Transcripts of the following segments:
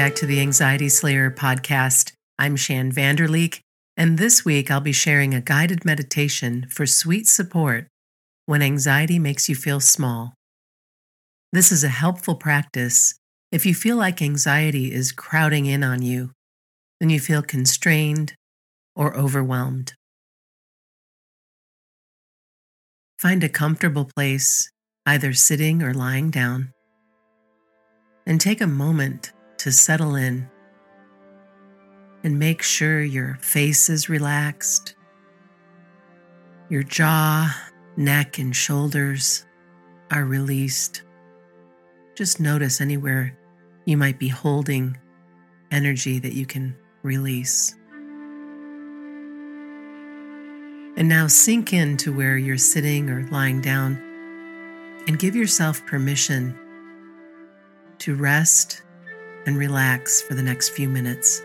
back to the Anxiety Slayer podcast. I'm Shann Vander Leek, and this week I'll be sharing a guided meditation for sweet support when anxiety makes you feel small. This is a helpful practice if you feel like anxiety is crowding in on you, when you feel constrained or overwhelmed. Find a comfortable place, either sitting or lying down, and take a moment to settle in and make sure your face is relaxed, your jaw, neck, and shoulders are released. Just notice anywhere you might be holding energy that you can release. And now sink into where you're sitting or lying down and give yourself permission to rest and relax for the next few minutes.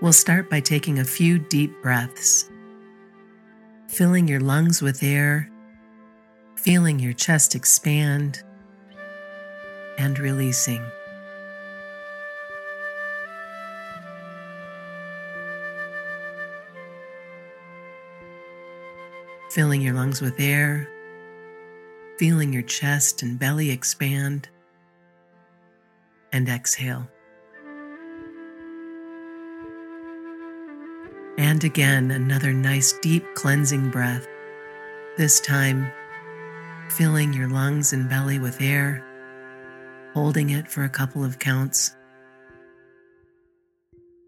We'll start by taking a few deep breaths, filling your lungs with air, feeling your chest expand, and releasing. Filling your lungs with air feeling your chest and belly expand, and exhale. And again, another nice deep cleansing breath, this time filling your lungs and belly with air, holding it for a couple of counts,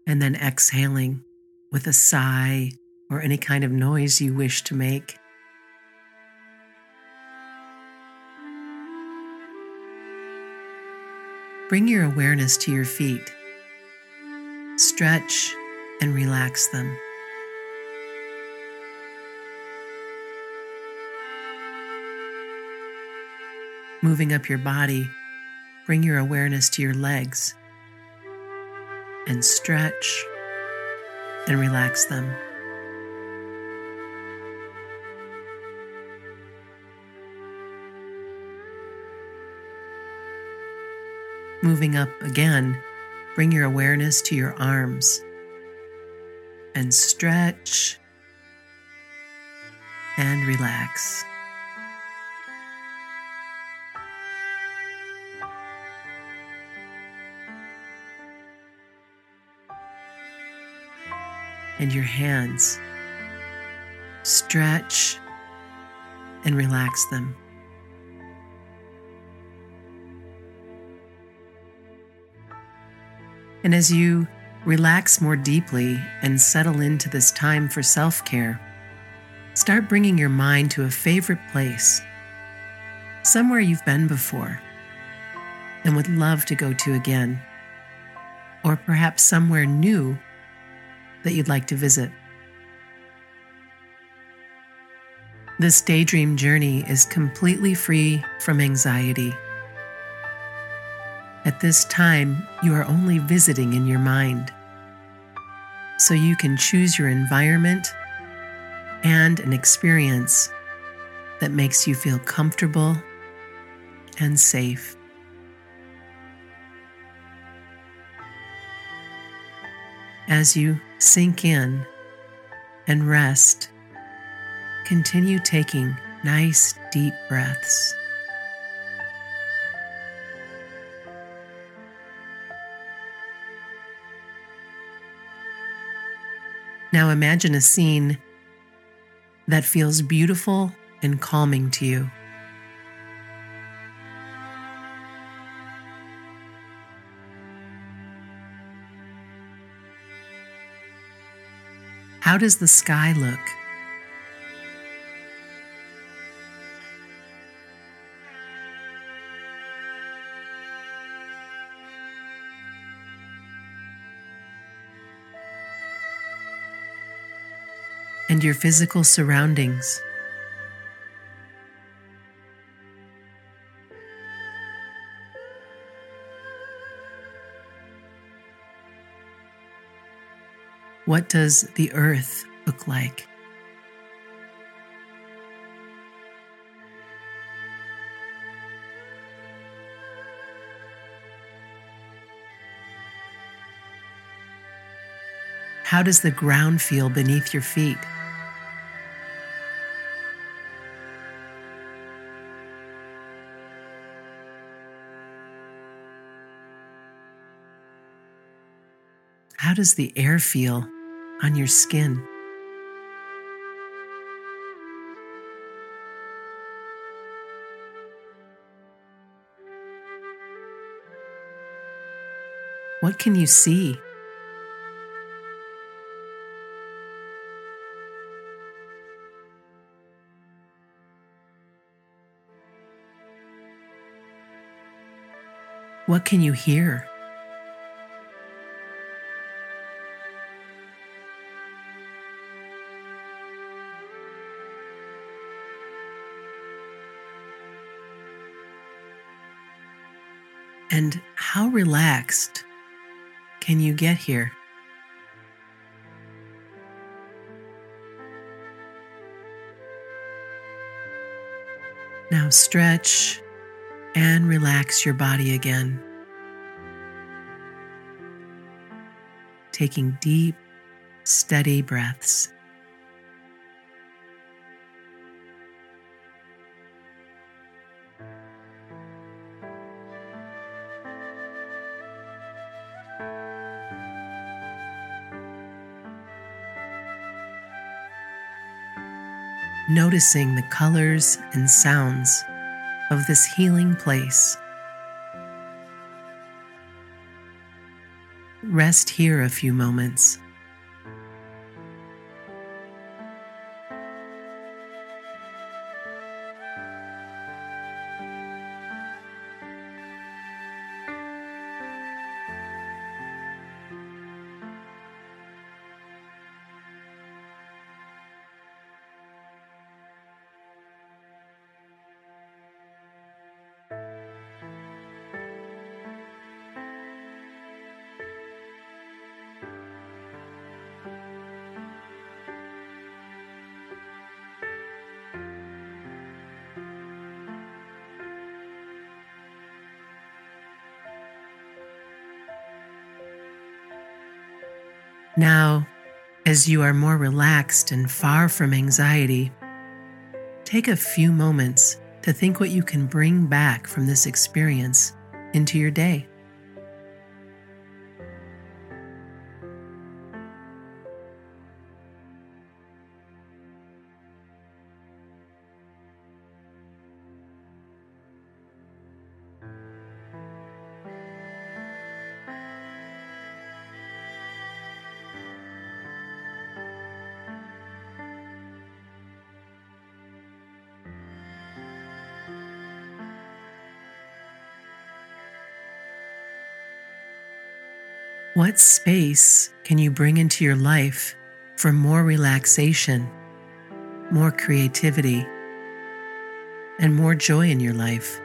and then exhaling with a sigh or any kind of noise you wish to make. Bring your awareness to your feet. Stretch and relax them. Moving up your body, bring your awareness to your legs and stretch and relax them. Moving up again, bring your awareness to your arms and stretch and relax. And your hands, stretch and relax them. And as you relax more deeply and settle into this time for self care, start bringing your mind to a favorite place, somewhere you've been before and would love to go to again, or perhaps somewhere new that you'd like to visit. This daydream journey is completely free from anxiety. At this time, you are only visiting in your mind. So you can choose your environment and an experience that makes you feel comfortable and safe. As you sink in and rest, continue taking nice deep breaths. Now imagine a scene that feels beautiful and calming to you. How does the sky look? and your physical surroundings. What does the earth look like? How does the ground feel beneath your feet? How does the air feel on your skin? What can you see? What can you hear? And how relaxed can you get here? Now stretch and relax your body again. Taking deep, steady breaths. Noticing the colors and sounds of this healing place. Rest here a few moments. Now, as you are more relaxed and far from anxiety, take a few moments to think what you can bring back from this experience into your day. What space can you bring into your life for more relaxation, more creativity, and more joy in your life?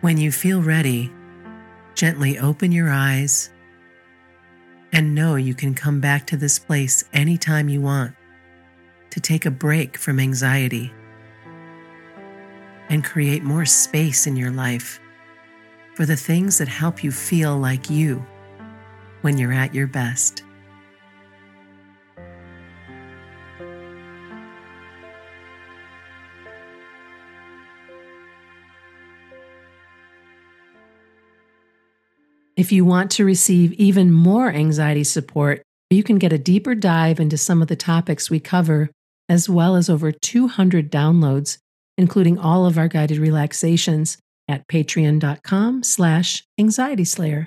When you feel ready, gently open your eyes and know you can come back to this place anytime you want to take a break from anxiety and create more space in your life for the things that help you feel like you when you're at your best. If you want to receive even more anxiety support, you can get a deeper dive into some of the topics we cover, as well as over 200 downloads, including all of our guided relaxations at patreon.com slash anxietyslayer.